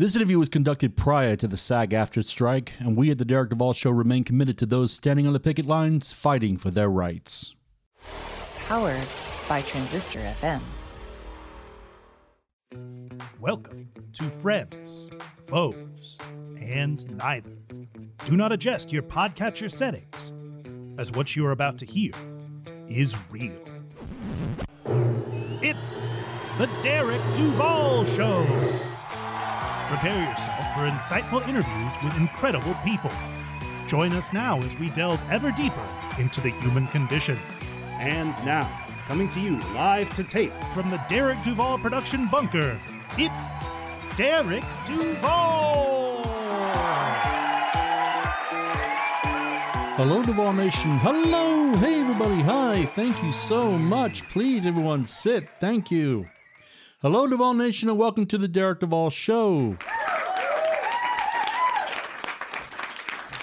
This interview was conducted prior to the SAG-AFTRA strike, and we at the Derek Duvall Show remain committed to those standing on the picket lines fighting for their rights. Powered by Transistor FM. Welcome to Friends, Foes, and Neither. Do not adjust your podcatcher settings, as what you are about to hear is real. It's the Derek Duvall Show. Prepare yourself for insightful interviews with incredible people. Join us now as we delve ever deeper into the human condition. And now, coming to you live to tape From the Derek Duvall production bunker, it's Derek Duvall! Hello, Duvall Nation. Hello. Hey, everybody. Hi. Thank you so much. Please, everyone, sit. Thank you. Hello, Duvall Nation, and welcome to the Derek Duvall Show.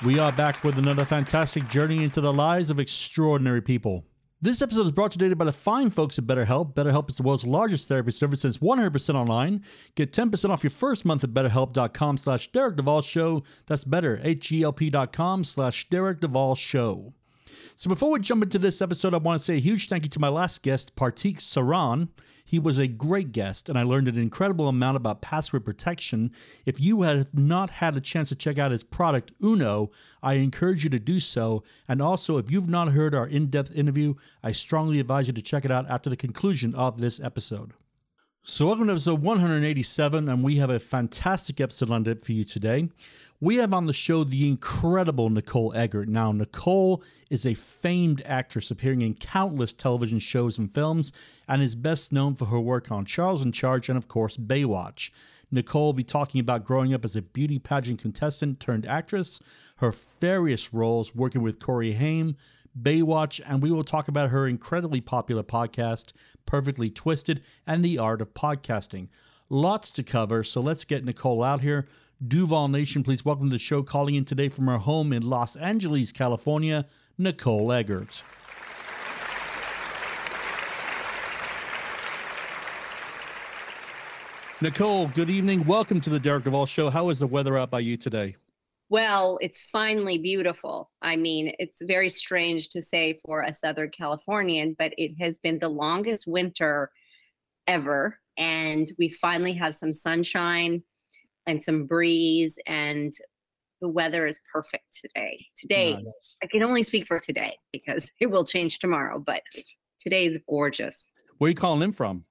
We are back with another fantastic journey into the lives of extraordinary people. This episode is brought to you today by the fine folks at BetterHelp. BetterHelp is the world's largest therapy service it's 100% online. Get 10% off your first month at betterhelp.com slash Derek Duvall Show. That's better, H-E-L-P dot com slash Derek Duvall Show. So before we jump into this episode, I want to say a huge thank you to my last guest, Partik Saran. He was a great guest, and I learned an incredible amount about password protection. If you have not had a chance to check out his product, Uno, I encourage you to do so. And also, if you've not heard our in depth interview, I strongly advise you to check it out after the conclusion of this episode. So, welcome to episode 187, and we have a fantastic episode lined up for you today. We have on the show the incredible Nicole Eggert. Now, Nicole is a famed actress appearing in countless television shows and films and is best known for her work on Charles in Charge and, of course, Baywatch. Nicole will be talking about growing up as a beauty pageant contestant turned actress, her various roles working with Corey Haim, Baywatch, and we will talk about her incredibly popular podcast, Perfectly Twisted, and the art of podcasting. Lots to cover, so let's get Nicole out here. Duvall Nation, please welcome to the show calling in today from her home in Los Angeles, California, Nicole Eggert. Nicole, good evening. Welcome to the Derek Duvall Show. How is the weather out by you today? Well, it's finally beautiful. I mean, it's very strange to say for a Southern Californian, but it has been the longest winter ever. And we finally have some sunshine and some breeze, and the weather is perfect today. Today, Nice. I can only speak for today because it will change tomorrow, but today is gorgeous. Where are you calling in from?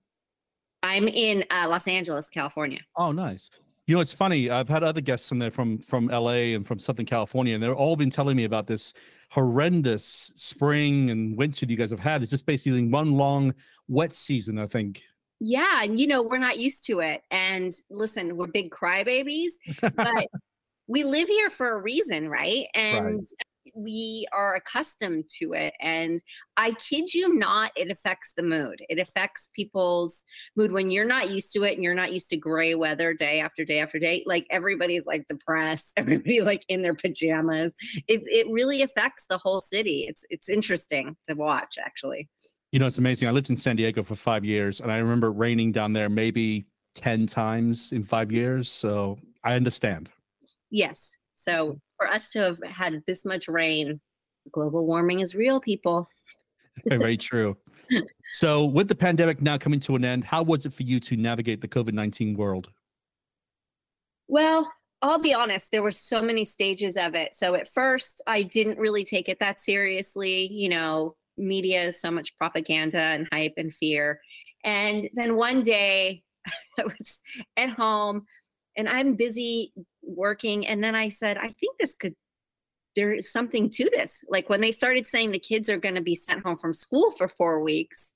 I'm in uh, Los Angeles, California. Oh, nice. You know, it's funny. I've had other guests from there from from LA and from Southern California, and they're all been telling me about this horrendous spring and winter you guys have had. It's just basically one long wet season, I think. Yeah, and you know, we're not used to it. And listen, we're big crybabies, but we live here for a reason, right? And we are accustomed to it. And I kid you not, it affects the mood. It affects people's mood when you're not used to it and you're not used to gray weather day after day after day. Like everybody's like depressed, everybody's like in their pajamas. It it really affects the whole city. It's it's interesting to watch actually. You know, it's amazing. I lived in San Diego for five years, and I remember raining down there maybe ten times in five years. So I understand. Yes. So for us to have had this much rain, global warming is real, people. Very, true. So, with the pandemic now coming to an end, how was it for you to navigate the COVID nineteen world? Well, I'll be honest, there were so many stages of it. So at first, I didn't really take it that seriously. You know, media is so much propaganda and hype and fear. And then one day, I was at home and I'm busy working. And then I said, I think this could, there is something to this. Like when they started saying the kids are going to be sent home from school for four weeks,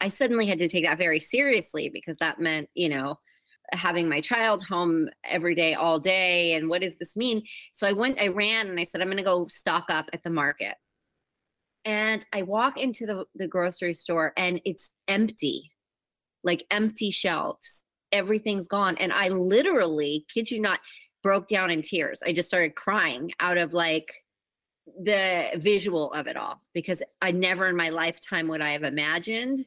I suddenly had to take that very seriously because that meant, you know, having my child home every day, all day. And what does this mean? So I went, I ran and I said, I'm going to go stock up at the market. And I walk into the, the grocery store and it's empty, like empty shelves. Everything's gone. And I literally, kid you not, broke down in tears. I just started crying out of like the visual of it all because I never in my lifetime would I have imagined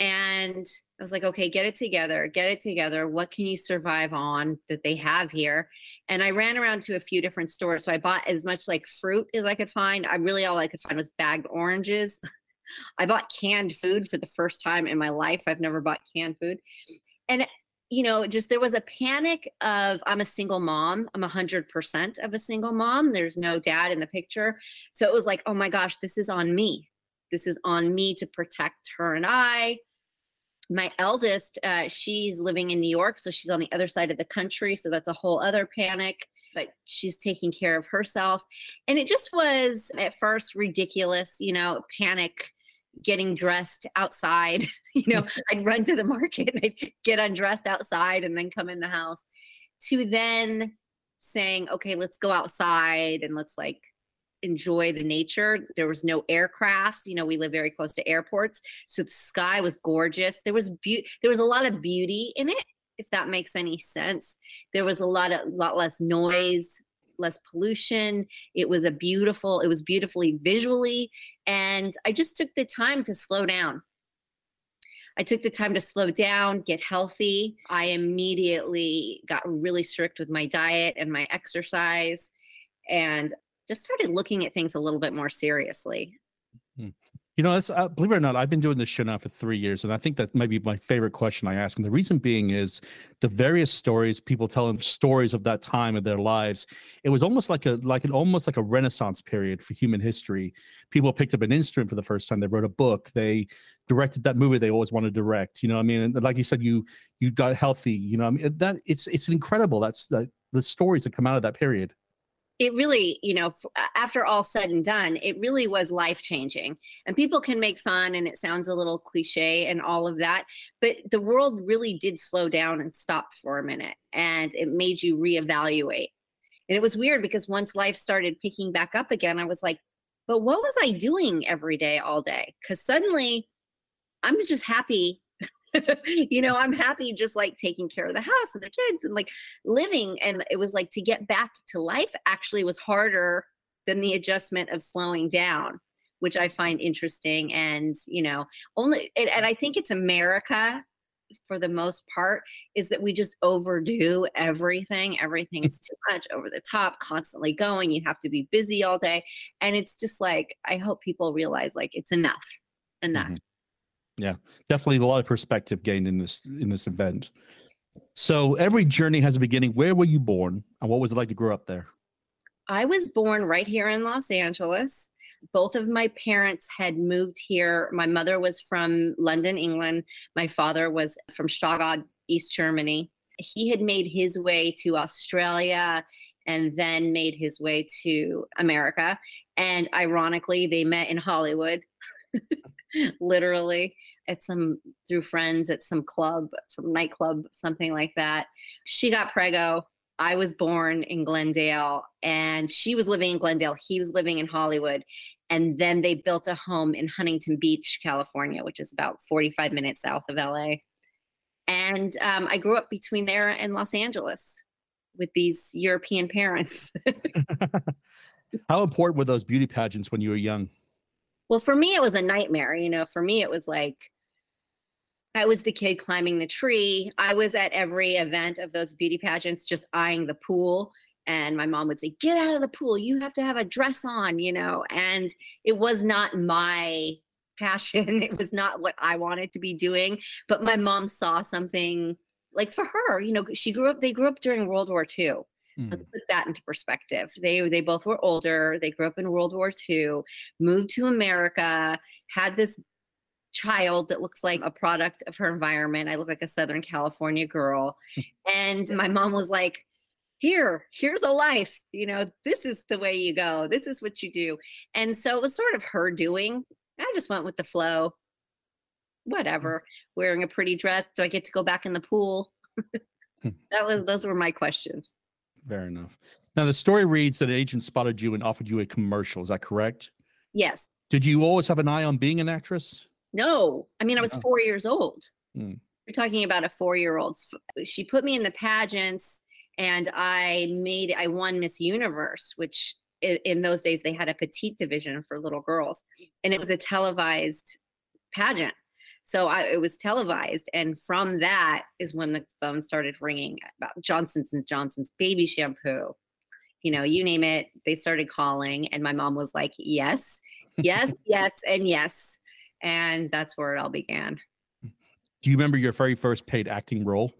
And I was like, okay, get it together, get it together. What can you survive on that they have here? And I ran around to a few different stores. So I bought as much like fruit as I could find. I really all I could find was bagged oranges. I bought canned food for the first time in my life. I've never bought canned food. And you know, just there was a panic of I'm a single mom. I'm 100% of a single mom. There's no dad in the picture. So it was like, oh my gosh, this is on me. This is on me to protect her and I. My eldest, uh, she's living in New York. So she's on the other side of the country. So that's a whole other panic, but she's taking care of herself. And it just was at first ridiculous, you know, panic getting dressed outside. you know, I'd run to the market I'd get undressed outside and then come in the house to then saying, okay, let's go outside and let's like enjoy the nature. There was no aircrafts. You know, we live very close to airports. So the sky was gorgeous. There was beauty. There was a lot of beauty in it, if that makes any sense. There was a lot of lot less noise less pollution. It was a beautiful, it was beautifully visually. And I just took the time to slow down. I took the time to slow down, get healthy. I immediately got really strict with my diet and my exercise and just started looking at things a little bit more seriously. You know, uh, believe it or not, I've been doing this show now for three years, and I think that might be my favorite question I ask. And the reason being is the various stories people telling stories of that time of their lives. It was almost like a like an almost like a renaissance period for human history. People picked up an instrument for the first time. They wrote a book. They directed that movie they always wanted to direct. You know, I mean, like you said, you you got healthy. You know, I mean, that it's it's incredible. That's the the stories that come out of that period it really, you know, after all said and done, it really was life changing. And people can make fun and it sounds a little cliche and all of that, but the world really did slow down and stop for a minute and it made you reevaluate. And it was weird because once life started picking back up again, I was like, but what was I doing every day, all day? Because suddenly I'm just happy you know, I'm happy just like taking care of the house and the kids and like living. And it was like to get back to life actually was harder than the adjustment of slowing down, which I find interesting. And, you know, only, and, and I think it's America for the most part is that we just overdo everything. Everything's too much over the top, constantly going. You have to be busy all day. And it's just like, I hope people realize like it's enough, enough. Mm-hmm. Yeah, definitely a lot of perspective gained in this in this event. So every journey has a beginning. Where were you born, and what was it like to grow up there? I was born right here in Los Angeles. Both of my parents had moved here. My mother was from London, England. My father was from Stuttgart, East Germany. He had made his way to Australia and then made his way to America. And ironically, they met in Hollywood. literally at some through friends at some club, some nightclub, something like that. She got prego. I was born in Glendale and she was living in Glendale. He was living in Hollywood. And then they built a home in Huntington Beach, California, which is about 45 minutes south of LA. And um, I grew up between there and Los Angeles with these European parents. How important were those beauty pageants when you were young? Well, for me, it was a nightmare. You know, for me, it was like I was the kid climbing the tree. I was at every event of those beauty pageants, just eyeing the pool. And my mom would say, Get out of the pool. You have to have a dress on, you know. And it was not my passion. It was not what I wanted to be doing. But my mom saw something like for her, you know, she grew up, they grew up during World War II. Mm. Let's put that into perspective. They they both were older. They grew up in World War II, moved to America, had this child that looks like a product of her environment. I look like a Southern California girl. and my mom was like, here, here's a life. You know, this is the way you go. This is what you do. And so it was sort of her doing. I just went with the flow. Mm. Whatever. Wearing a pretty dress. Do I get to go back in the pool? Hmm. that was those were my questions. Fair enough. Now, the story reads that an agent spotted you and offered you a commercial. Is that correct? Yes. Did you always have an eye on being an actress? No. I mean, I was four years old. Mm. We're talking about a four year old. She put me in the pageants and I made, I won Miss Universe, which in those days they had a petite division for little girls. And it was a televised pageant. So I, it was televised. And from that is when the phone started ringing about Johnson's and Johnson's baby shampoo. You know, you name it, they started calling. And my mom was like, yes, yes, yes, and yes. And that's where it all began. Do you remember your very first paid acting role?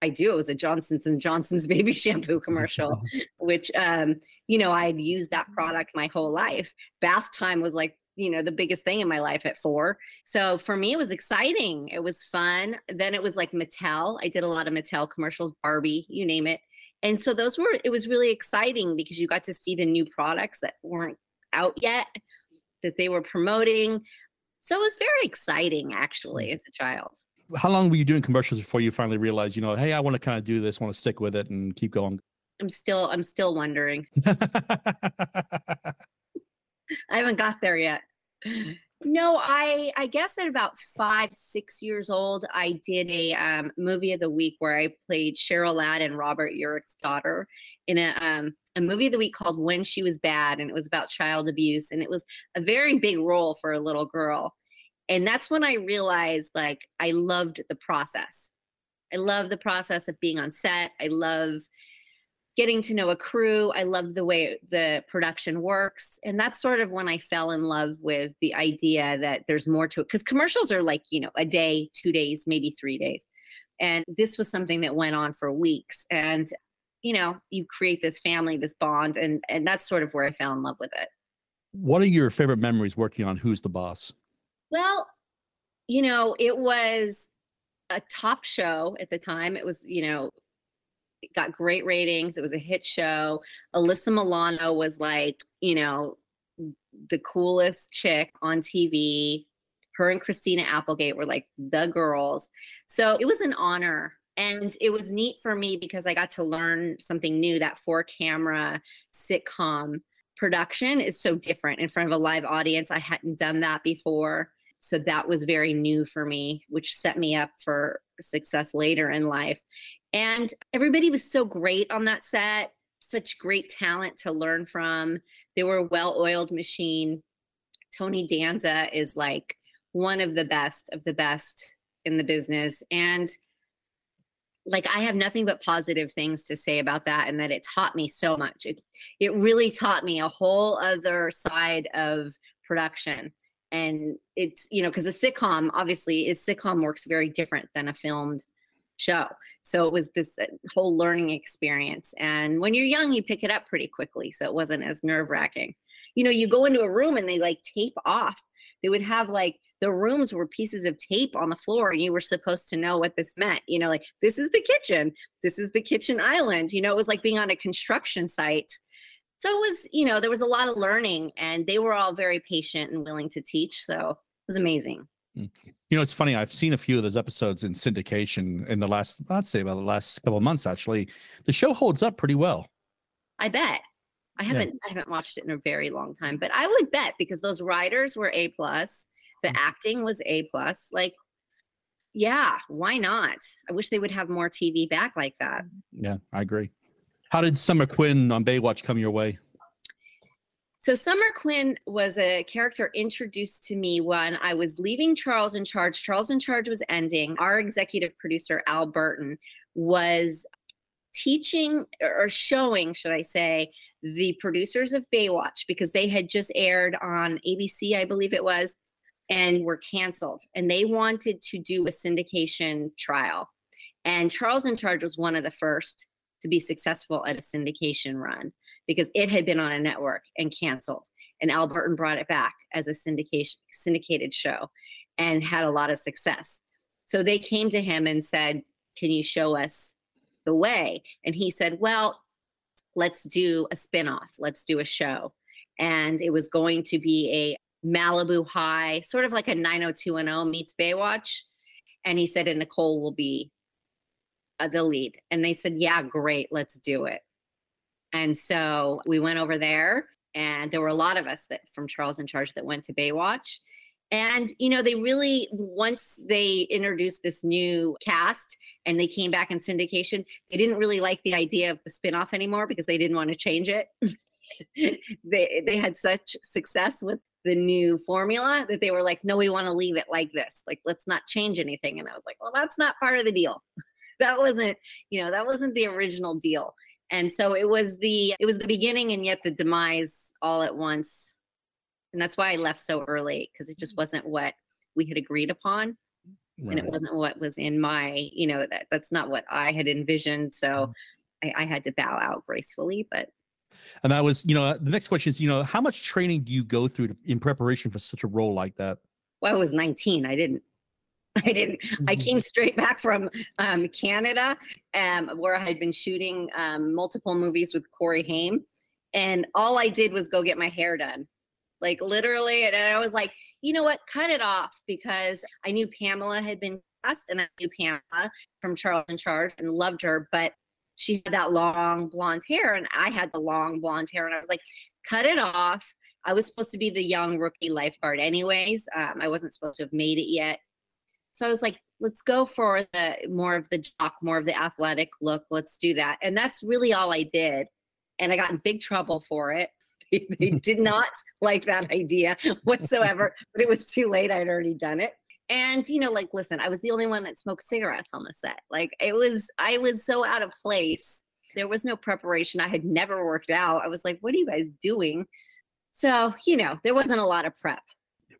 I do. It was a Johnson's and Johnson's baby shampoo commercial, which um, you know, I'd used that product my whole life. Bath time was like, you know, the biggest thing in my life at four. So for me, it was exciting. It was fun. Then it was like Mattel. I did a lot of Mattel commercials, Barbie, you name it. And so those were it was really exciting because you got to see the new products that weren't out yet that they were promoting. So it was very exciting actually as a child how long were you doing commercials before you finally realized, you know, hey, I want to kind of do this, want to stick with it and keep going? I'm still I'm still wondering. I haven't got there yet. No, I I guess at about five six years old, I did a um, movie of the week where I played Cheryl Ladd and Robert Urich's daughter in a um, a movie of the week called When She Was Bad, and it was about child abuse, and it was a very big role for a little girl. And that's when I realized like I loved the process. I love the process of being on set. I love getting to know a crew. I love the way the production works. And that's sort of when I fell in love with the idea that there's more to it. Because commercials are like, you know, a day, two days, maybe three days. And this was something that went on for weeks. And, you know, you create this family, this bond. And, and that's sort of where I fell in love with it. What are your favorite memories working on Who's the Boss? Well, you know, it was a top show at the time. It was, you know, got great ratings. It was a hit show. Alyssa Milano was like, you know, the coolest chick on TV. Her and Christina Applegate were like the girls. So it was an honor. And it was neat for me because I got to learn something new that four camera sitcom production is so different in front of a live audience. I hadn't done that before. So that was very new for me, which set me up for success later in life. And everybody was so great on that set, such great talent to learn from. They were a well oiled machine. Tony Danza is like one of the best of the best in the business. And like I have nothing but positive things to say about that and that it taught me so much. It it really taught me a whole other side of production and it's you know because a sitcom obviously is sitcom works very different than a filmed show. So it was this uh, whole learning experience. And when you're young you pick it up pretty quickly so it wasn't as nerve wracking you know you go into a room and they like tape off. They would have like the rooms were pieces of tape on the floor and you were supposed to know what this meant. You know like this is the kitchen. This is the kitchen island. You know it was like being on a construction site. So it was you know there was a lot of learning and they were all very patient and willing to teach so it was amazing. You know it's funny i've seen a few of those episodes in syndication in the last i'd say about the last couple of months actually the show holds up pretty well i bet i haven't yeah. i haven't watched it in a very long time but i would bet because those writers were a plus the mm-hmm. acting was a plus like yeah why not i wish they would have more tv back like that yeah i agree how did Summer Quinn on Baywatch come your way? So Summer Quinn was a character introduced to me when I was leaving Charles in Charge. Charles in Charge was ending. Our executive producer Al Burton was teaching or showing, should I say, the producers of Baywatch because they had just aired on ABC, I believe it was, and were canceled. And they wanted to do a syndication trial. And Charles in Charge was one of the first to be successful at a syndication run because it had been on a network and canceled. And Al Burton brought it back as a syndication syndicated show and had a lot of success. So they came to him and said, Can you show us the way? And he said, Well, let's do a spinoff, let's do a show. And it was going to be a Malibu High, sort of like a 90210 meets Baywatch. And he said, and Nicole will be uh, the lead. And they said, yeah, great, let's do it. And so we went over there, and there were a lot of us that from Charles in Charge that went to Baywatch. And, you know, they really, once they introduced this new cast and they came back in syndication, they didn't really like the idea of the spinoff anymore because they didn't want to change it. they, they had such success with the new formula that they were like, no, we want to leave it like this. Like, let's not change anything. And I was like, well, that's not part of the deal. that wasn't, you know, that wasn't the original deal. And so it was the it was the beginning and yet the demise all at once. And that's why I left so early because it just Mm. wasn't what we had agreed upon and it wasn't what was in my, you know, that that's not what I had envisioned. So Mm. I, I had to bow out gracefully, but And that was, you know, the next question is, you know, how much training do you go through to, in preparation for such a role like that? well, I was 19. I didn't I didn't. I Mhm. came straight back from um, Canada, um, where I had been shooting um, multiple movies with Corey Haim, and all I did was go get my hair done, like literally. And I was like, you know what? Cut it off because I knew Pamela had been cast, and I knew Pamela from Charles in Charge and loved her, but she had that long blonde hair, and I had the long blonde hair, and I was like, cut it off. I was supposed to be the young rookie lifeguard, anyways. Um, I wasn't supposed to have made it yet. So I was like, let's go for the more of the jock, more of the athletic look. Let's do that. And that's really all I did. And I got in big trouble for it. They, they did not like that idea whatsoever, but it was too late. I'd already done it. And, you know, like, listen, I was the only one that smoked cigarettes on the set. Like, it was, I was so out of place. There was no preparation. I had never worked out. I was like, what are you guys doing? So, you know, there wasn't a lot of prep.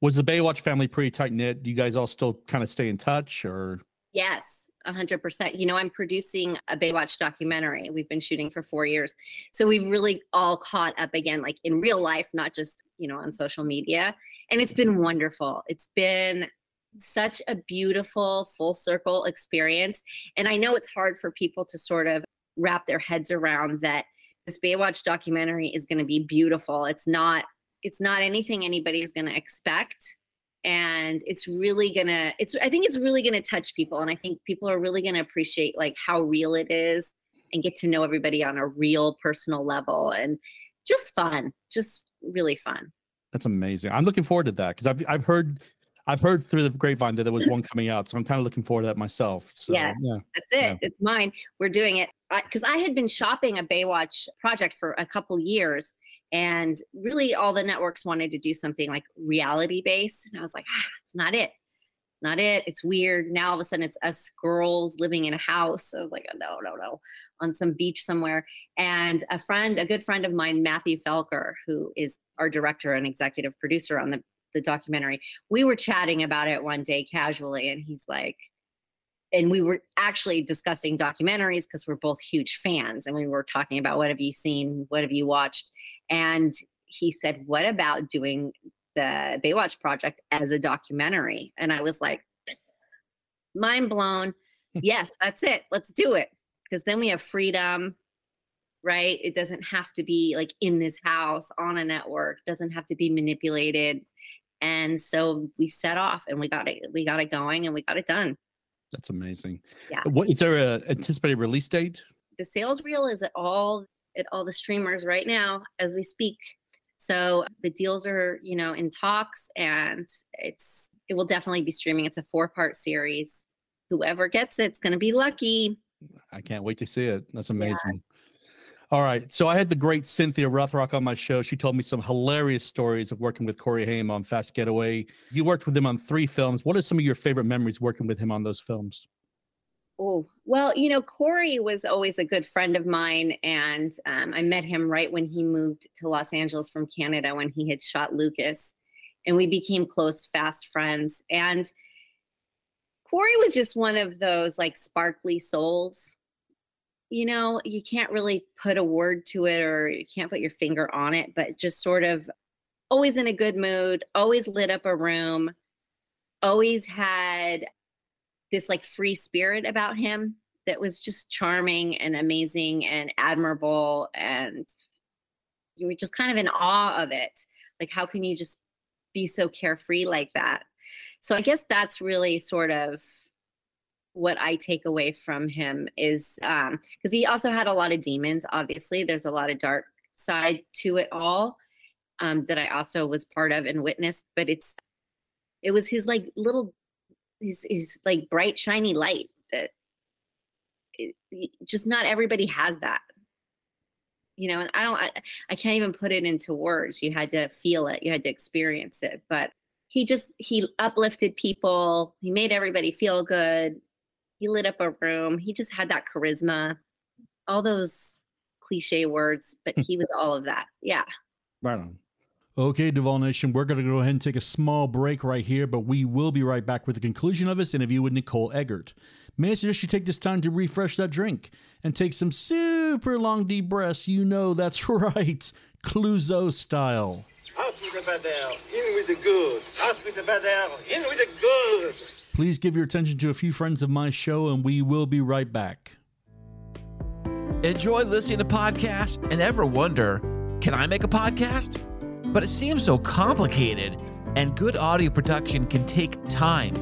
Was the Baywatch family pretty tight knit? Do you guys all still kind of stay in touch or? Yes, a hundred percent. You know, I'm producing a Baywatch documentary. We've been shooting for four years. So we've really all caught up again, like in real life, not just, you know, on social media. And it's been wonderful. It's been such a beautiful full circle experience. And I know it's hard for people to sort of wrap their heads around that this Baywatch documentary is going to be beautiful. It's not, it's not anything anybody's going to expect and it's really gonna it's i think it's really gonna touch people and i think people are really gonna appreciate like how real it is and get to know everybody on a real personal level and just fun just really fun That's amazing. I'm looking forward to that because I've, I've heard, I've heard through the grapevine that there was one coming out. So I'm kind of looking forward to that myself. So Yes. yeah. that's it Yeah. it's mine we're doing it because I, had been shopping a baywatch project for a couple years and really all the networks wanted to do something like reality based and i was like ah, it's not it. Not it. It's weird. Now all of a sudden it's us girls living in a house. I was like oh, no no no. On some beach somewhere. And a friend a good friend of mine matthew felker who is our director and executive producer on the, the documentary we were chatting about it one day casually and he's like and we were actually discussing documentaries because we're both huge fans and we were talking about what have you seen what have you watched and he said what about doing the baywatch project as a documentary? And i was like mind blown. Hmm. Yes that's it. Let's do it. Because then we have freedom right? It doesn't have to be like in this house on a network doesn't have to be manipulated. And so we set off and we got it we got it going and we got it done That's amazing. Yeah. What is there a anticipated release date? the sales reel is at all at all the streamers right now as we speak so the deals are you know in talks and it's it will definitely be streaming it's a four part series whoever gets it's going to be lucky I can't wait to see it. That's amazing. All right. So I had the great Cynthia Rothrock on my show. She told me some hilarious stories of working with Corey Haim on Fast Getaway. You worked with him on three films. What are some of your favorite memories working with him on those films? Oh, well, you know, Corey was always a good friend of mine. And um, I met him right when he moved to Los Angeles from Canada when he had shot Lucas. And we became close, fast friends. And Corey was just one of those like sparkly souls. You know, you can't really put a word to it or you can't put your finger on it, but just sort of always in a good mood, always lit up a room, always had this like free spirit about him that was just charming and amazing and admirable and you were just kind of in awe of it. Like how can you just be so carefree like that? So i guess that's really sort of what i take away from him is um because he also had a lot of demons obviously there's a lot of dark side to it all um that i also was part of and witnessed but it's it was his like little his his like bright shiny light that it- just not everybody has that you know, and I don't, I, I can't even put it into words. You had to feel it, you had to experience it. But he just, he uplifted people, he made everybody feel good, he lit up a room, he just had that charisma, all those cliche words, but he was all of that. Yeah. Right on. Okay, Duvall Nation, we're going to go ahead and take a small break right here, but we will be right back with the conclusion of this interview with Nicole Eggert. May I suggest you take this time to refresh that drink and take some super long deep breaths? You know that's right, Clouseau style. Out with the bad air, in with the good. Out with the bad air, in with the good. Please give your attention to a few friends of my show, and we will be right back. Enjoy listening to podcasts and ever wonder, can I make a podcast? But it seems so complicated, and good audio production can take time.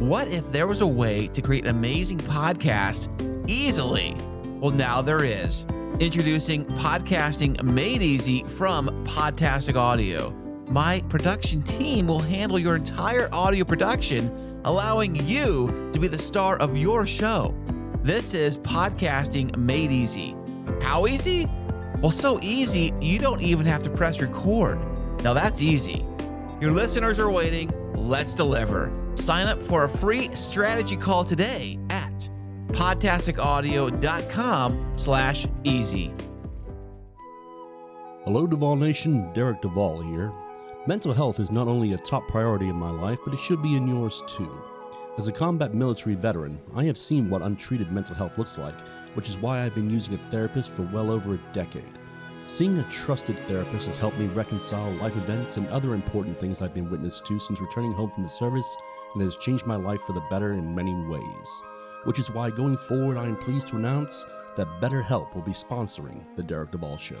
What if there was a way to create an amazing podcast easily? Well, now there is. Introducing Podcasting Made Easy from Podtastic Audio. My production team will handle your entire audio production, allowing you to be the star of your show. This is Podcasting Made Easy. How easy? Well, so easy, you don't even have to press record. Now that's easy. Your listeners are waiting. Let's deliver. Sign up for a free strategy call today at podtasticaudio.com slash easy. Hello, Duvall Nation. Derek Duvall here. Mental health is not only a top priority in my life, but it should be in yours too. As a combat military veteran, I have seen what untreated mental health looks like, which is why I've been using a therapist for well over a decade. Seeing a trusted therapist has helped me reconcile life events and other important things I've been witness to since returning home from the service and has changed my life for the better in many ways. Which is why going forward, I am pleased to announce that BetterHelp will be sponsoring The Derek Duvall Show.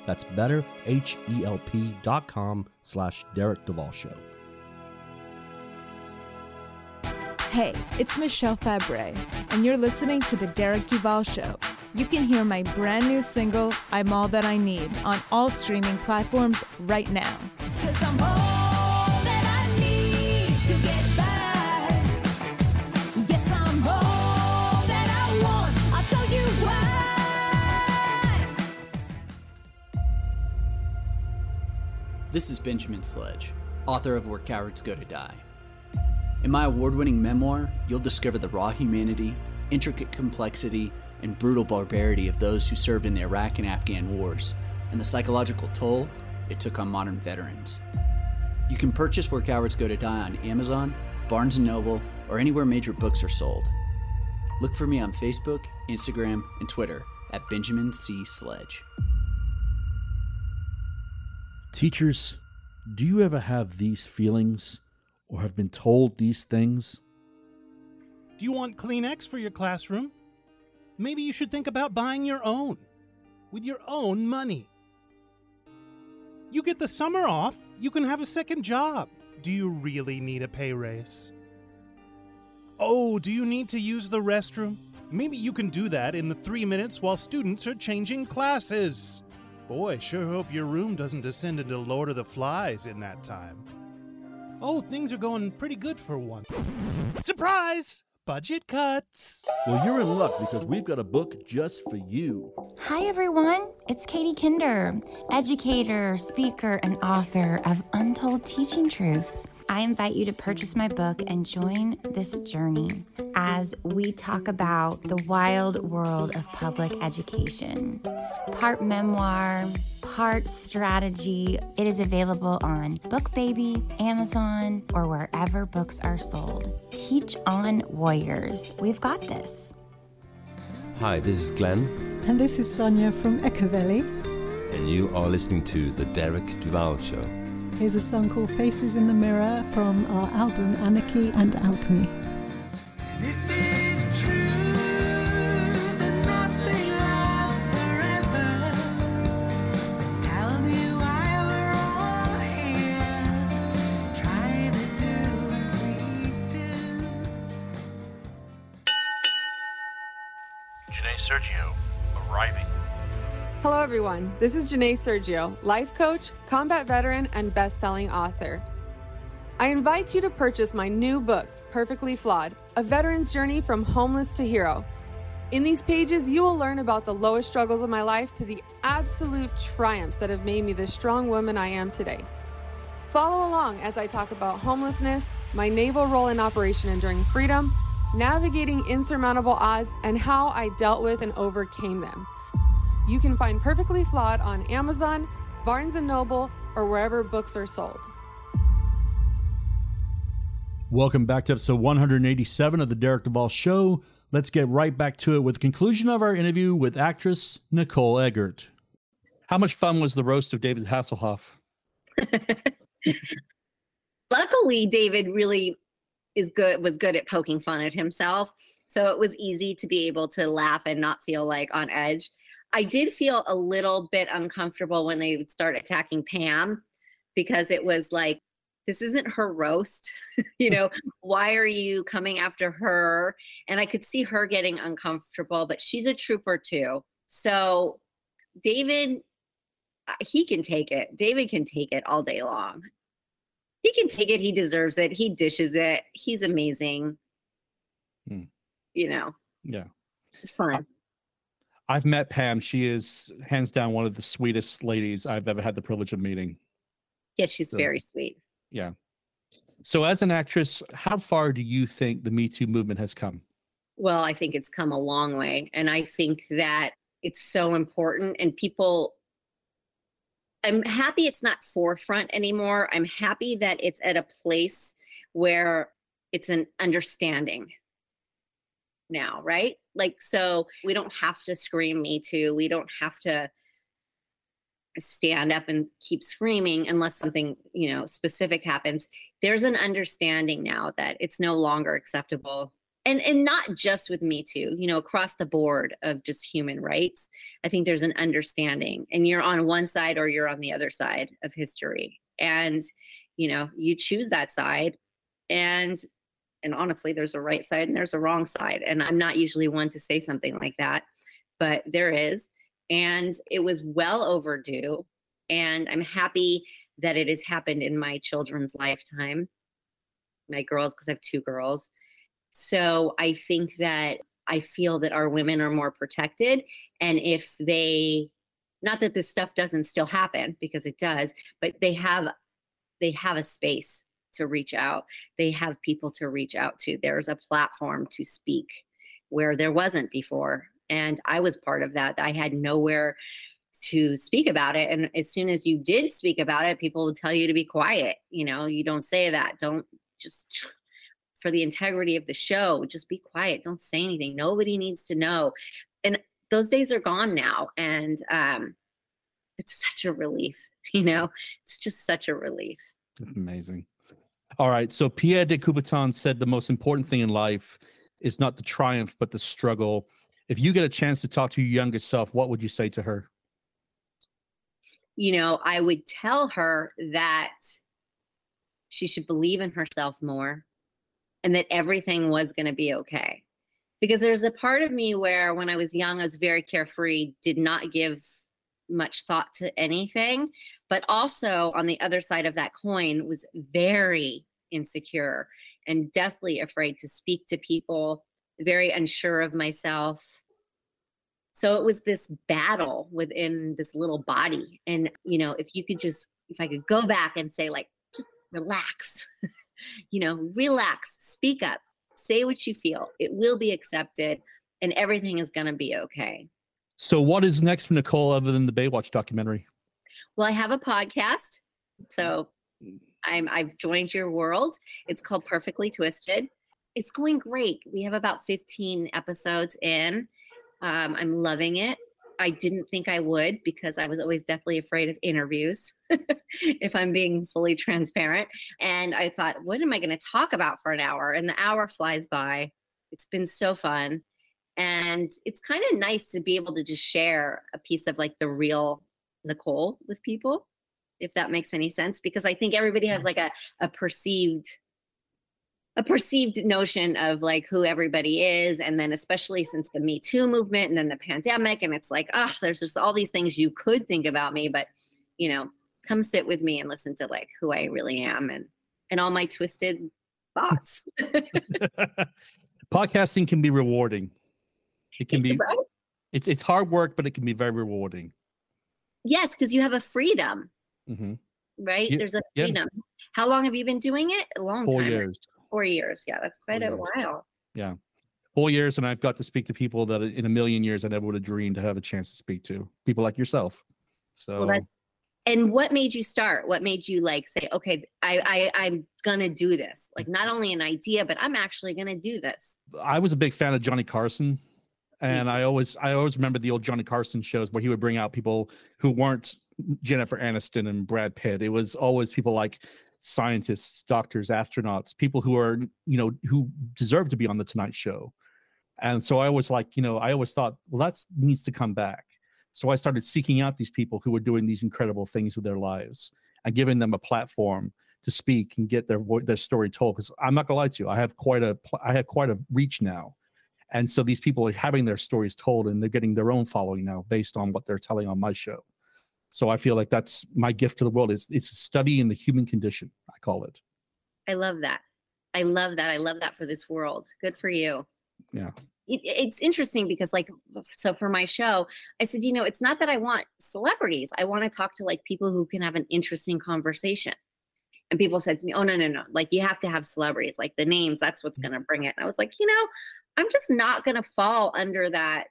That's betterhelp.com slash Derek Duvall Show. Hey, it's Michelle Fabre, and you're listening to The Derek Duvall Show. You can hear my brand new single, I'm All That I Need, on all streaming platforms right now. This is Benjamin Sledge, author of Where Cowards Go to Die. In my award winning memoir, you'll discover the raw humanity, intricate complexity, and brutal barbarity of those who served in the Iraq and Afghan wars, and the psychological toll it took on modern veterans. You can purchase Where Cowards Go to Die on Amazon, Barnes & Noble, or anywhere major books are sold. Look for me on Facebook, Instagram, and Twitter at Benjamin C. Sledge. Teachers, do you ever have these feelings or have been told these things? Do you want Kleenex for your classroom? Maybe you should think about buying your own with your own money. You get the summer off, you can have a second job. Do you really need a pay raise? Oh, do you need to use the restroom? Maybe you can do that in the three minutes while students are changing classes. Boy, sure hope your room doesn't descend into Lord of the Flies in that time. Oh, things are going pretty good for one. Surprise! Budget cuts. Well, you're in luck because we've got a book just for you. Hi, everyone. It's Katie Kinder, educator, speaker, and author of Untold Teaching Truths. I invite you to purchase my book and join this journey as we talk about the wild world of public education. Part memoir, part strategy. It is available on BookBaby, Amazon, or wherever books are sold. Teach on Warriors. We've got this. Hi, this is Glenn, And this is Sonia from Echo Valley. and you are listening to The Derek Duvall Show. Here's a song called Faces in the Mirror from our album Anarchy and Alchemy. Everyone. This is Janae Sergio, life coach, combat veteran, and best selling author. I invite you to purchase my new book, Perfectly Flawed A Veteran's Journey from Homeless to Hero. In these pages, you will learn about the lowest struggles of my life to the absolute triumphs that have made me the strong woman I am today. Follow along as I talk about homelessness, my naval role in Operation Enduring Freedom, navigating insurmountable odds, and how I dealt with and overcame them. You can find Perfectly Flawed on Amazon, Barnes & Noble, or wherever books are sold. Welcome back to episode 187 of the Derek Duvall Show. Let's get right back to it with the conclusion of our interview with actress Nicole Eggert. How much fun was the roast of David Hasselhoff? Luckily, David really is good was good at poking fun at himself. So it was easy to be able to laugh and not feel like on edge. I did feel a little bit uncomfortable when they would start attacking Pam because it was like, this isn't her roast. you know, why are you coming after her? And I could see her getting uncomfortable, but she's a trooper too. So David, uh, he can take it. David can take it all day long. He can take it. He deserves it. He dishes it. He's amazing. Hmm. You know, Yeah. it's fun. I've met Pam. She is hands down one of the sweetest ladies I've ever had the privilege of meeting. Yeah, she's So- very sweet. Yeah. So, as an actress, how far do you think the Me Too movement has come? Well, I think it's come a long way. And I think that it's so important. And people, I'm happy it's not forefront anymore. I'm happy that it's at a place where it's an understanding now, right? Like, so we don't have to scream Me Too. We don't have to stand up and keep screaming unless something you know specific happens there's an understanding now that it's no longer acceptable and and not just with me too you know across the board of just human rights i think there's an understanding and you're on one side or you're on the other side of history and you know you choose that side and and honestly there's a right side and there's a wrong side and i'm not usually one to say something like that but there is and it was well overdue and i'm happy that it has happened in my children's lifetime. My girls because i have two girls. So i think that i feel that our women are more protected and if they not that this stuff doesn't still happen because it does but they have they have a space to reach out they have people to reach out to. There's a platform to speak where there wasn't before and i was part of that. I had nowhere to speak about it and as soon as you did speak about it people would tell you to be quiet you know you don't say that. Don't just for the integrity of the show just be quiet. Don't say anything. Nobody needs to know. And those days are gone now and um it's such a relief you know? It's just such a relief. Amazing. All right. So Pierre de Coubertin said the most important thing in life is not the triumph, but the struggle. If you get a chance to talk to your younger self, what would you say to her? you know, I would tell her that she should believe in herself more and that everything was going to be okay. Because there's a part of me where when I was young, I was very carefree, did not give much thought to anything, but also on the other side of that coin was very insecure and deathly afraid to speak to people, very unsure of myself. So it was this battle within this little body. And, you know, if you could just, if I could go back and say, like, just relax, you know, relax, speak up, say what you feel. It will be accepted and everything is going to be okay. So, what is next for Nicole other than the Baywatch documentary? Well, I have a podcast. So I'm I've joined your world. It's called Perfectly Twisted. It's going great. We have about 15 episodes in. Um, I'm loving it. I didn't think I would because I was always deathly afraid of interviews, if I'm being fully transparent. And I thought, what am I going to talk about for an hour? And the hour flies by. It's been so fun. And it's kind of nice to be able to just share a piece of like the real Nicole with people, if that makes any sense. Because I think everybody has like a, a perceived a perceived notion of like who everybody is and then especially since the me too movement and then the pandemic and it's like oh there's just all these things you could think about me but you know come sit with me and listen to like who i really am and and all my twisted thoughts Podcasting can be rewarding. It can be. It's it's hard work, but it can be very rewarding. Yes because you have a freedom hmm right Ye- there's a yeah. freedom how long have you been doing it a long Four time years. four years yeah that's quite Four a years. while Yeah. Four years, and I've got to speak to people that in a million years I never would have dreamed to have a chance to speak to. People like yourself. So well that's and what made you start what made you like say okay i, I i'm gonna do this like not only an idea but i'm actually gonna do this I was a big fan of Johnny Carson, and I always I always remember the old Johnny Carson shows where he would bring out people who weren't Jennifer Aniston and Brad Pitt. It was always people like scientists, doctors, astronauts, people who are you know who deserve to be on the Tonight Show. And so I was like, you know, I always thought, well, that needs to come back. So I started seeking out these people who were doing these incredible things with their lives and giving them a platform to speak and get their vo- their story told. Because I'm not gonna lie to you, I have quite a pl- I have quite a reach now, and so these people are having their stories told and they're getting their own following now based on what they're telling on my show. So I feel like that's my gift to the world. is It's studying the human condition. I call it. i love that i love that i love that for this world good for you Yeah. it, it's interesting because like so for my show i said you know it's not that i want celebrities i want to talk to like people who can have an interesting conversation and people said to me oh no no no like you have to have celebrities like the names that's what's mm. going to bring it and i was like you know i'm just not going to fall under that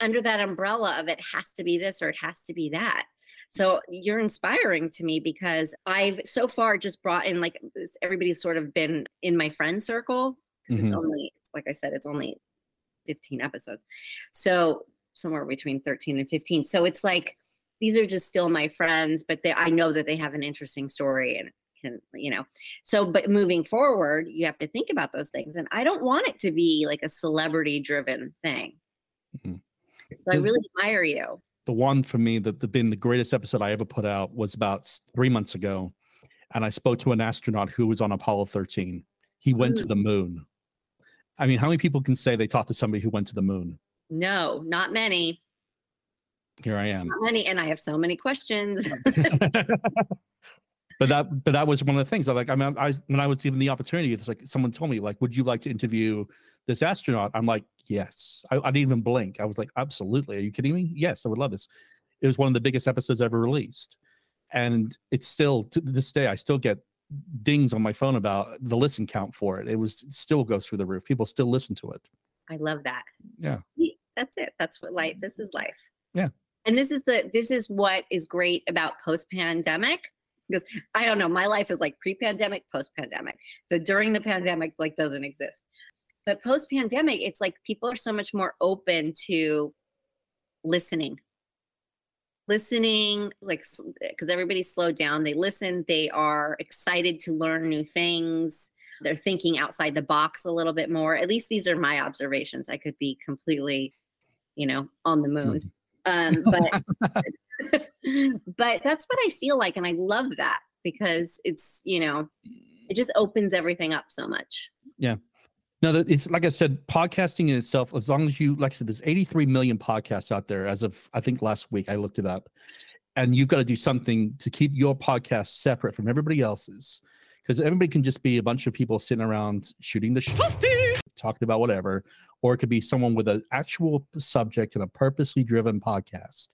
under that umbrella of it has to be this or it has to be that. So you're inspiring to me because i've so far just brought in like everybody's sort of been in my friend circle because it's Mhm. only like i said it's only 15 episodes. So somewhere between 13 and 15 so it's like these are just still my friends but they i know that they have an interesting story and can you know so but moving forward you have to think about those things and i don't want it to be like a celebrity driven thing Mhm. so i really admire you the one for me that the been the greatest episode I ever put out was about three months ago, and I spoke to an astronaut who was on Apollo 13. He went to the moon. I mean, how many people can say they talked to somebody who went to the moon? no not many Here I am. not many and i have so many questions But that, but that was one of the things. I like. I mean, I when I was given the opportunity, it's like someone told me, like, "Would you like to interview this astronaut?" I'm like, "Yes." I, I didn't even blink. I was like, "Absolutely." Are you kidding me? Yes, I would love this. It was one of the biggest episodes ever released, and it's still to this day. I still get dings on my phone about the listen count for it. It was it still goes through the roof. People still listen to it. i love that Yeah, that's it that's what life this is life yeah. and this is the this is what is great about post pandemic because i don't know my life is like pre pandemic post pandemic the during the pandemic like doesn't exist. But post pandemic it's like people are so much more open to listening. Listening like because everybody's slowed down they listen they are excited to learn new things they're thinking outside the box a little bit more. At least these are my observations i could be completely you know on the moon. Um but but that's what i feel like and i love that because it's you know it just opens everything up so much Yeah. No, it's like I said, podcasting in itself, as long as you, like I said, there's 83 million podcasts out there as of, I think last week I looked it up. And you've got to do something to keep your podcast separate from everybody else's. Because everybody can just be a bunch of people sitting around shooting the shit, talking about whatever, or it could be someone with an actual subject and a purposely driven podcast.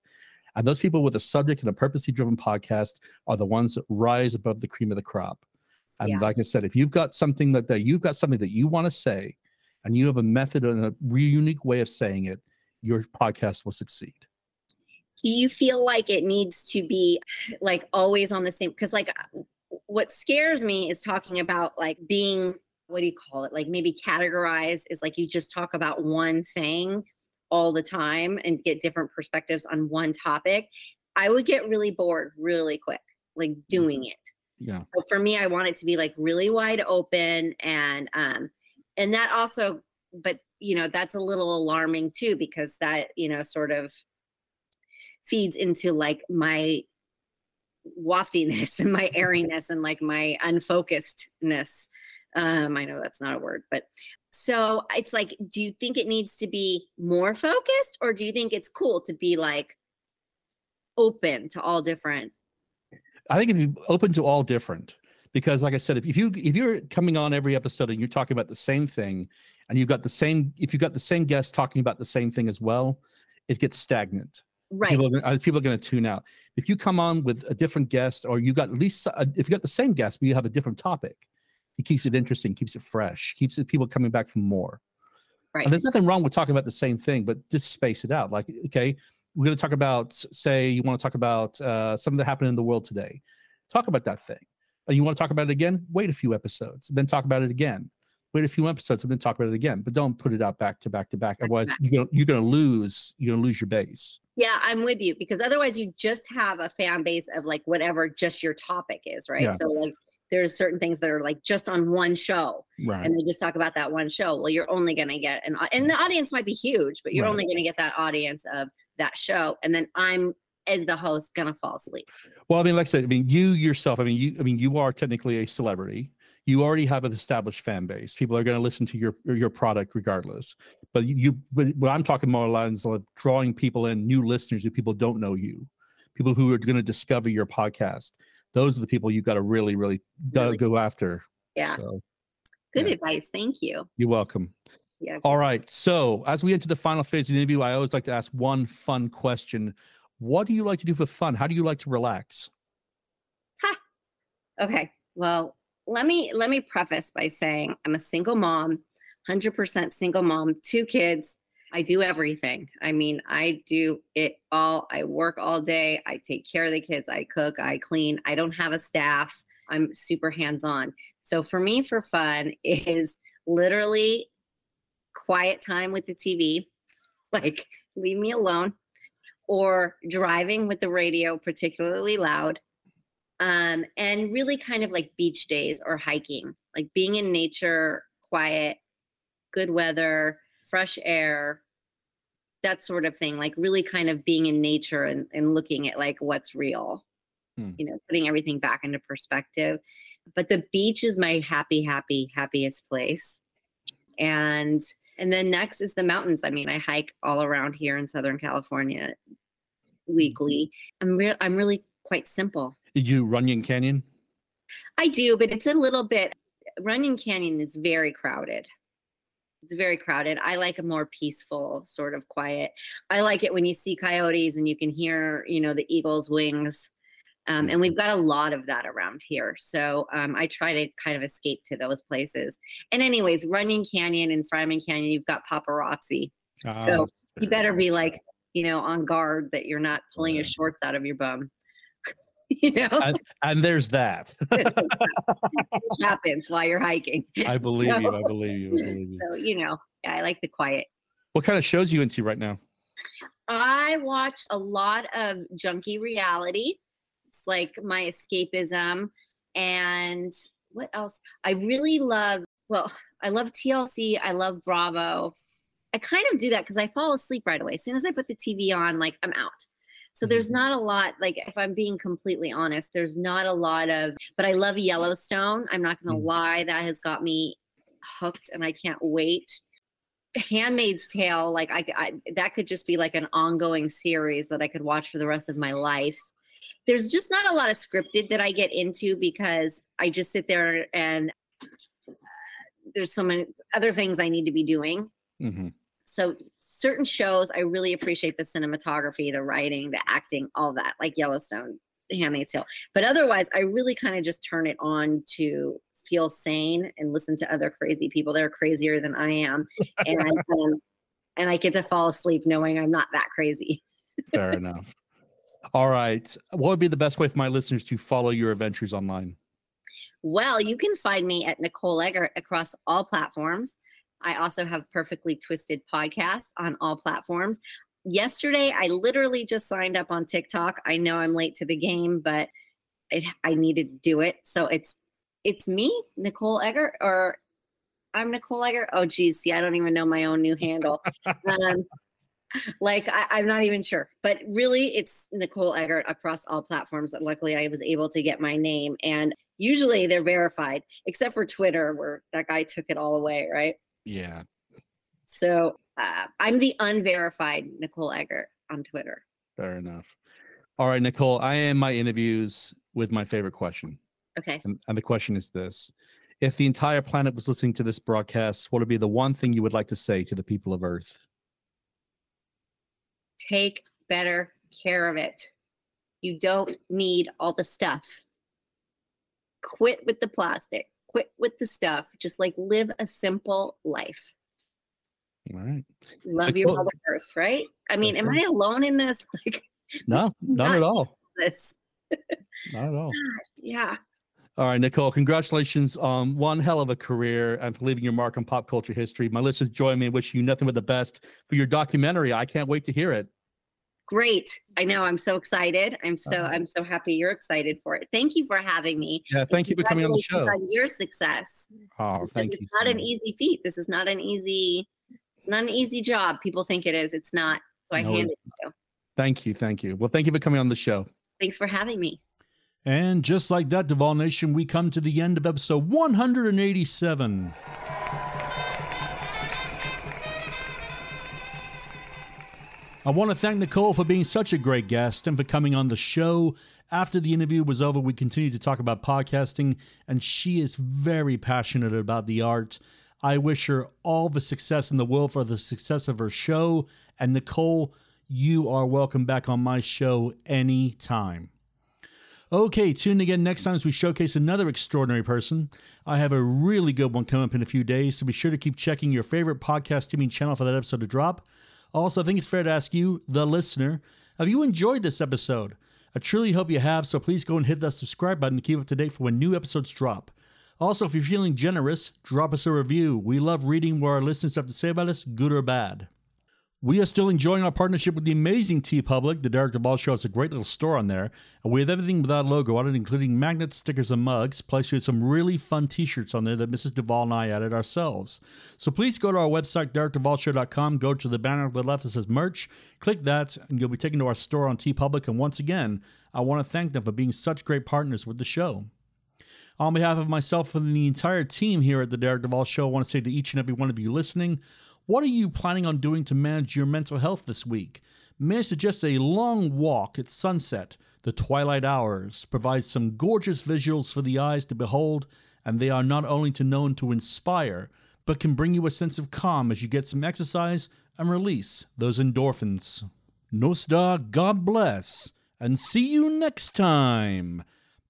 And those people with a subject and a purposely driven podcast are the ones that rise above the cream of the crop. And Yeah. like I said, if you've got something that, that you've got something that you want to say, and you have a method and a unique way of saying it, your podcast will succeed. do you feel like it needs to be like always on the same because like what scares me is talking about like being what do you call it like maybe categorized is like you just talk about one thing all the time and get different perspectives on one topic i would get really bored really quick like doing it. Yeah. so for me i want it to be like really wide open and um and that also but you know that's a little alarming too because that you know sort of feeds into like my waftiness and my airiness and like my unfocusedness um i know that's not a word but so it's like do you think it needs to be more focused or do you think it's cool to be like open to all different I think it'd be open to all different because, like I said, if, if you if you're coming on every episode and you're talking about the same thing, and you've got the same if you've got the same guest talking about the same thing as well, it gets stagnant. Right. People are, uh, people are going to tune out. If you come on with a different guest, or you got at least if you got the same guest but you have a different topic, it keeps it interesting, keeps it fresh, keeps it people coming back for more. Right. And there's nothing wrong with talking about the same thing, but just space it out. Like, okay, we're going to talk about, say, you want to talk about uh, something that happened in the world today. Talk about that thing. And you want to talk about it again? Wait a few episodes, then talk about it again. Wait a few episodes and then talk about it again. But don't put it out back to back to back. Otherwise, you're gonna, you're going to lose. You're going to lose your base. Yeah, I'm with you because otherwise you just have a fan base of like whatever just your topic is, right? Yeah. So like there's certain things that are like just on one show Right. and they just talk about that one show. Well, you're only going to get an and the audience might be huge, but you're Right. only going to get that audience of that show and then I'm as the host going to fall asleep. Well, I mean, like I said, I mean, you yourself, I mean, you, I mean, you are technically a celebrity. You already have an established fan base. People are going to listen to your your product regardless. But you, but what I'm talking more lines of drawing people in, new listeners who people don't know you, people who are going to discover your podcast. Those are the people you got to really, really, Really- go after. Yeah. So Good advice. Thank you. you're welcome. Yeah. All right. So as we enter the final phase of the interview, I always like to ask one fun question. What do you like to do for fun? How do you like to relax? Ha. Okay. Well, let me let me preface by saying I'm a single mom, 100% single mom, two kids. I do everything. I mean, I do it all. I work all day. I take care of the kids. I cook, I clean. I don't have a staff. I'm super hands-on. So for me for fun is literally quiet time with the TV. Like leave me alone or driving with the radio particularly loud um, and really kind of like beach days or hiking, like being in nature, quiet, good weather, fresh air, that sort of thing. Like really kind of being in nature and, and looking at like what's real, Hmm. you know, putting everything back into perspective. But the beach is my happy, happy, happiest place. And and then next is the mountains. I mean, I hike all around here in Southern California weekly. I'm real I'm really quite simple. You Runyon Canyon? I do, but it's a little bit. Runyon Canyon is very crowded. It's very crowded. I like a more peaceful, sort of quiet. I like it when you see coyotes and you can hear, you know, the eagle's wings. Um, and we've got a lot of that around here. So um, I try to kind of escape to those places. And, anyways, Runyon Canyon and Fryman Canyon, you've got paparazzi. so Ah, you better be like, you know, on guard that you're not pulling your shorts out of your bum. you know, and, and there's that. which happens while you're hiking. I believe you. I believe you. I believe you. So, you know, yeah, I like the quiet. What kind of shows you into right now? I watch a lot of junky reality. It's like my escapism. And what else? I really love, well, I love TLC. I love Bravo. I kind of do that because I fall asleep right away. As soon as I put the TV on, like I'm out. So there's not a lot, like if I'm being completely honest, there's not a lot of, but I love Yellowstone. I'm not going to lie. That has got me hooked and I can't wait. Handmaid's Tale, like I, I, that could just be like an ongoing series that I could watch for the rest of my life. There's just not a lot of scripted that I get into because I just sit there and uh, there's so many other things I need to be doing. Mm-hmm. So certain shows, I really appreciate the cinematography, the writing, the acting, all that, like Yellowstone, Handmaid's Tale. But otherwise, I really kind of just turn it on to feel sane and listen to other crazy people that are crazier than I am, and um, and I get to fall asleep knowing I'm not that crazy. Fair enough. All right. What would be the best way for my listeners to follow your adventures online? Well, you can find me at Nicole Eggert across all platforms. I also have Perfectly Twisted podcasts on all platforms. Yesterday, I literally just signed up on TikTok. I know I'm late to the game, but it, I needed to do it. So it's it's me, Nicole Eggert, or I'm Nicole Eggert. Oh, geez, see, I don't even know my own new handle. um, like I, I'm not even sure, but really, it's Nicole Eggert across all platforms. Luckily, I was able to get my name, and usually they're verified, except for Twitter, where that guy took it all away, right? Yeah. So uh, I'm the unverified Nicole Eggert on Twitter. Fair enough. All right, Nicole, I end my interviews with my favorite question. Okay. And, and the question is this If the entire planet was listening to this broadcast, what would be the one thing you would like to say to the people of Earth? Take better care of it. You don't need all the stuff. Quit with the plastic. Quit with the stuff. Just like live a simple life. All right. Love your Mother Earth, right? I mean, am. I alone in this? Like, No, not at all. this. Not at all. Yeah. All right, Nicole, congratulations on one hell of a career and for leaving your mark on pop culture history. My listeners join me in wishing you nothing but the best for your documentary. I can't wait to hear it. Great. I know. I'm so excited. I'm so Uh-huh. I'm so happy you're excited for it. Thank you for having me. Yeah, thank you for coming on the Congratulations show. On your success. Oh, thank it's you. It's not so an much. easy feat. This is not an easy. It's not an easy job. People think it is. It's not. So I No, hand it to you. Thank you. Thank you. Well, thank you for coming on the show. Thanks for having me. And just like that, Duvall Nation, we come to the end of episode 187. I want to thank Nicole for being such a great guest and for coming on the show. After the interview was over, we continued to talk about podcasting, and she is very passionate about the art. I wish her all the success in the world for the success of her show. And Nicole, you are welcome back on my show anytime. Okay, tune in again next time as we showcase another extraordinary person. I have a really good one coming up in a few days, so be sure to keep checking your favorite podcast streaming channel for that episode to drop. Also, I think it's fair to ask you, the listener, have you enjoyed this episode? I truly hope you have, so please go and hit that subscribe button to keep up to date for when new episodes drop. Also, if you're feeling generous, drop us a review. We love reading what our listeners have to say about us, good or bad. We are still enjoying our partnership with the amazing TeePublic. The Derek Duvall Show has a great little store on there, and we have everything with our logo on it, including magnets, stickers, and mugs. Plus, we have some really fun T-shirts on there that Mrs. Duvall and I added ourselves. So please go to our website, DerekDuvallShow.com. Go to the banner on the left that says merch. Click that, and you'll be taken to our store on TeePublic. And once again, I want to thank them for being such great partners with the show. On behalf of myself and the entire team here at the Derek Duvall Show, I want to say to each and every one of you listening, what are you planning on doing to manage your mental health this week? May I suggest a long walk at sunset? The twilight hours provide some gorgeous visuals for the eyes to behold, and they are not only to known to inspire, but can bring you a sense of calm as you get some exercise and release those endorphins. Nostar, God bless, and see you next time,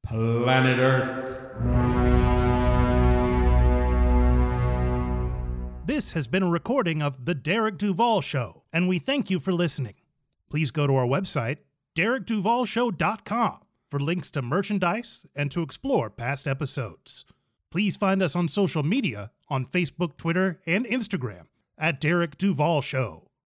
Planet Earth. This has been a recording of The Derek Duvall Show, and we thank you for listening. Please go to our website, derekduvallshow.com, for links to merchandise and to explore past episodes. Please find us on social media on Facebook, Twitter, and Instagram at Derek Duvall Show.